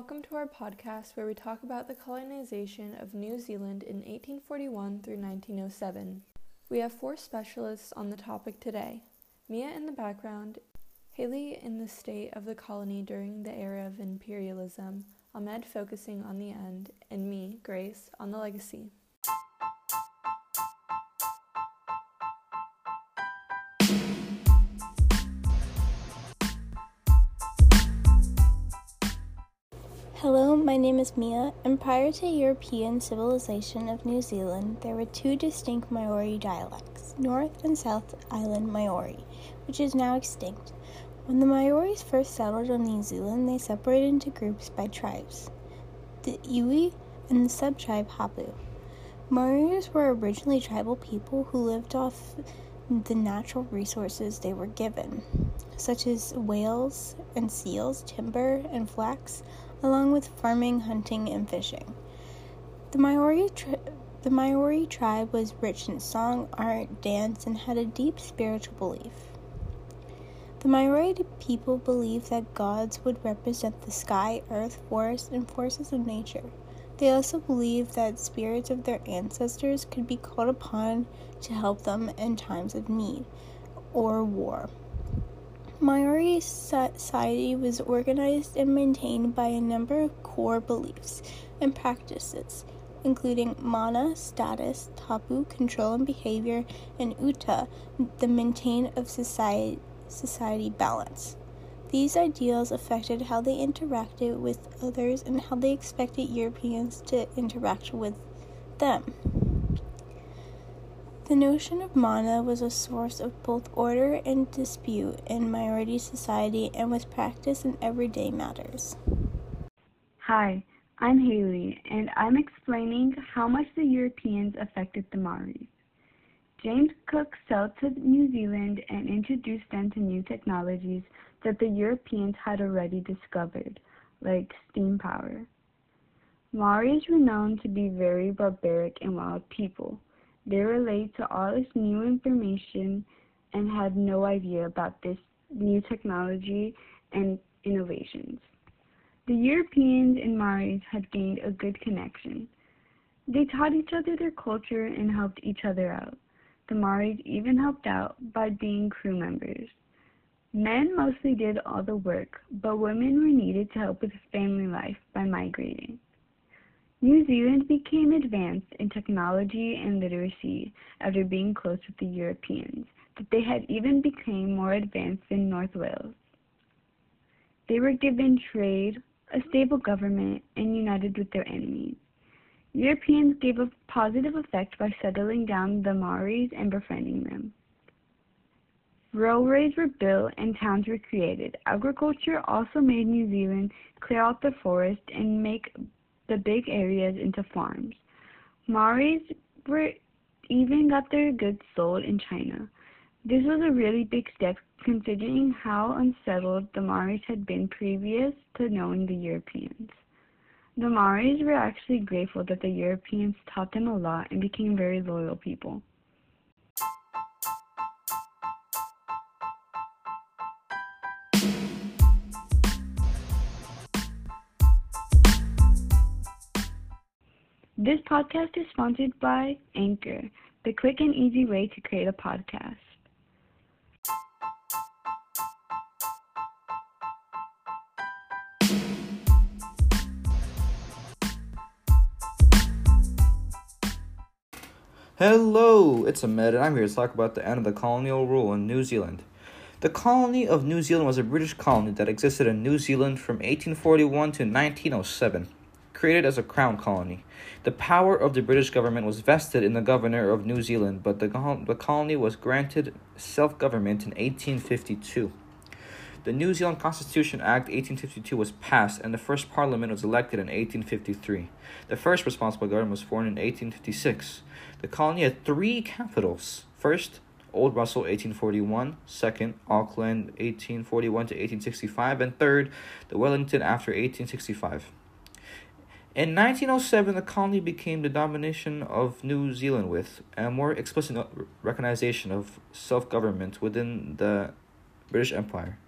welcome to our podcast where we talk about the colonization of New Zealand in 1841 through 1907. We have four specialists on the topic today Mia in the background, Haley in the state of the colony during the era of imperialism, Ahmed focusing on the end, and me, Grace, on the legacy. My name is Mia, and prior to European civilization of New Zealand, there were two distinct Maori dialects, North and South Island Maori, which is now extinct. When the Maoris first settled on New Zealand, they separated into groups by tribes the Iwi and the subtribe Hapu. Maoris were originally tribal people who lived off the natural resources they were given, such as whales and seals, timber and flax, along with farming, hunting, and fishing. The Maori, tri- the Maori tribe was rich in song, art, dance, and had a deep spiritual belief. The Maori people believed that gods would represent the sky, earth, forest, and forces of nature. They also believed that spirits of their ancestors could be called upon to help them in times of need or war. Maori society was organized and maintained by a number of core beliefs and practices, including mana, status, tapu, control and behavior, and utu, the maintain of society, society balance. These ideals affected how they interacted with others and how they expected Europeans to interact with them. The notion of mana was a source of both order and dispute in Maori society and was practiced in everyday matters. Hi, I'm Haley, and I'm explaining how much the Europeans affected the Maoris. James Cook sailed to New Zealand and introduced them to new technologies that the Europeans had already discovered, like steam power. Maoris were known to be very barbaric and wild people they relate to all this new information and had no idea about this new technology and innovations. The Europeans and Maoris had gained a good connection. They taught each other their culture and helped each other out. The Maoris even helped out by being crew members. Men mostly did all the work, but women were needed to help with family life by migrating. New Zealand became advanced in technology and literacy after being close with the Europeans, that they had even become more advanced than North Wales. They were given trade, a stable government, and united with their enemies. Europeans gave a positive effect by settling down the Maoris and befriending them. Railways were built and towns were created. Agriculture also made New Zealand clear out the forest and make the big areas into farms. Maoris were even got their goods sold in China. This was a really big step considering how unsettled the Maoris had been previous to knowing the Europeans. The Maoris were actually grateful that the Europeans taught them a lot and became very loyal people. This podcast is sponsored by Anchor, the quick and easy way to create a podcast. Hello, it's Ahmed, and I'm here to talk about the end of the colonial rule in New Zealand. The colony of New Zealand was a British colony that existed in New Zealand from 1841 to 1907 created as a crown colony. The power of the British government was vested in the governor of New Zealand, but the, the colony was granted self government in 1852. The New Zealand Constitution Act 1852 was passed, and the first parliament was elected in 1853. The first responsible government was formed in 1856. The colony had three capitals. First, Old Russell 1841, second, Auckland 1841 to 1865, and third, the Wellington after 1865. In 1907, the colony became the domination of New Zealand with a more explicit recognition of self government within the British Empire.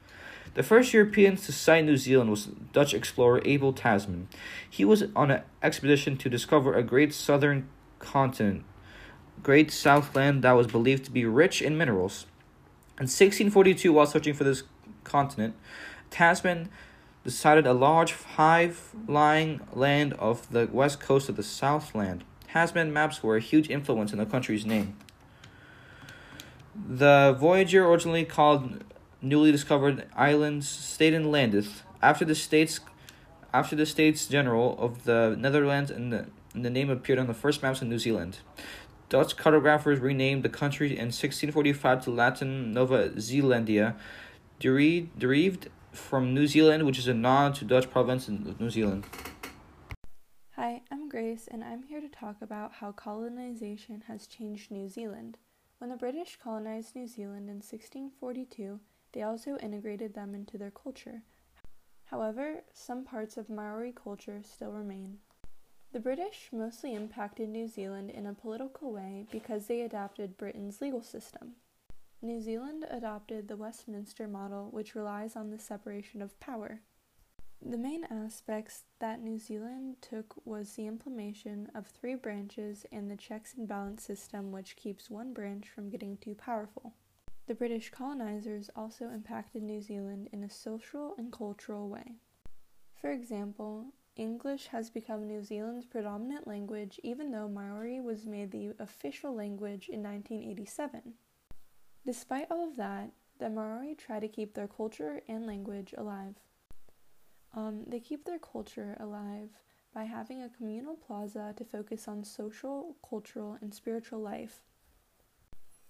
The first Europeans to sight New Zealand was Dutch explorer Abel Tasman. He was on an expedition to discover a great southern continent, great southland that was believed to be rich in minerals. In 1642, while searching for this continent, Tasman decided a large high-lying land off the west coast of the Southland. Tasman maps were a huge influence in the country's name. The voyager, originally called newly discovered islands, Staten Landt. After the states, after the States General of the Netherlands, and the, and the name appeared on the first maps of New Zealand. Dutch cartographers renamed the country in 1645 to Latin Nova Zealandia, derived from New Zealand, which is a nod to Dutch province in New Zealand. Hi, I'm Grace, and I'm here to talk about how colonization has changed New Zealand. When the British colonized New Zealand in 1642, they also integrated them into their culture. However, some parts of Maori culture still remain. The British mostly impacted New Zealand in a political way because they adapted Britain's legal system. New Zealand adopted the Westminster model, which relies on the separation of power. The main aspects that New Zealand took was the implementation of three branches and the checks and balance system, which keeps one branch from getting too powerful. The British colonizers also impacted New Zealand in a social and cultural way. For example, English has become New Zealand's predominant language even though Maori was made the official language in 1987. Despite all of that, the Maori try to keep their culture and language alive. Um, they keep their culture alive by having a communal plaza to focus on social, cultural, and spiritual life.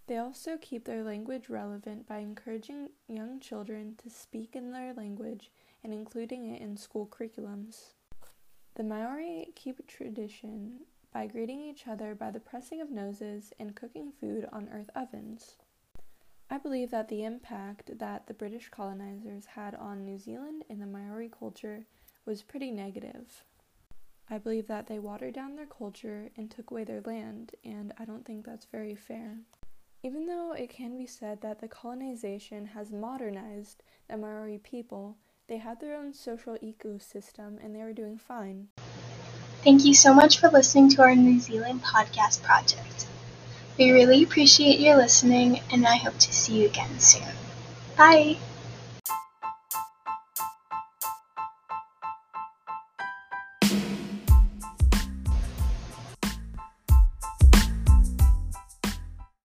They also keep their language relevant by encouraging young children to speak in their language and including it in school curriculums. The Maori keep tradition by greeting each other by the pressing of noses and cooking food on earth ovens. I believe that the impact that the British colonizers had on New Zealand and the Maori culture was pretty negative. I believe that they watered down their culture and took away their land, and I don't think that's very fair. Even though it can be said that the colonization has modernized the Maori people, they had their own social ecosystem and they were doing fine. Thank you so much for listening to our New Zealand podcast project. We really appreciate your listening and I hope to see you again soon. Bye!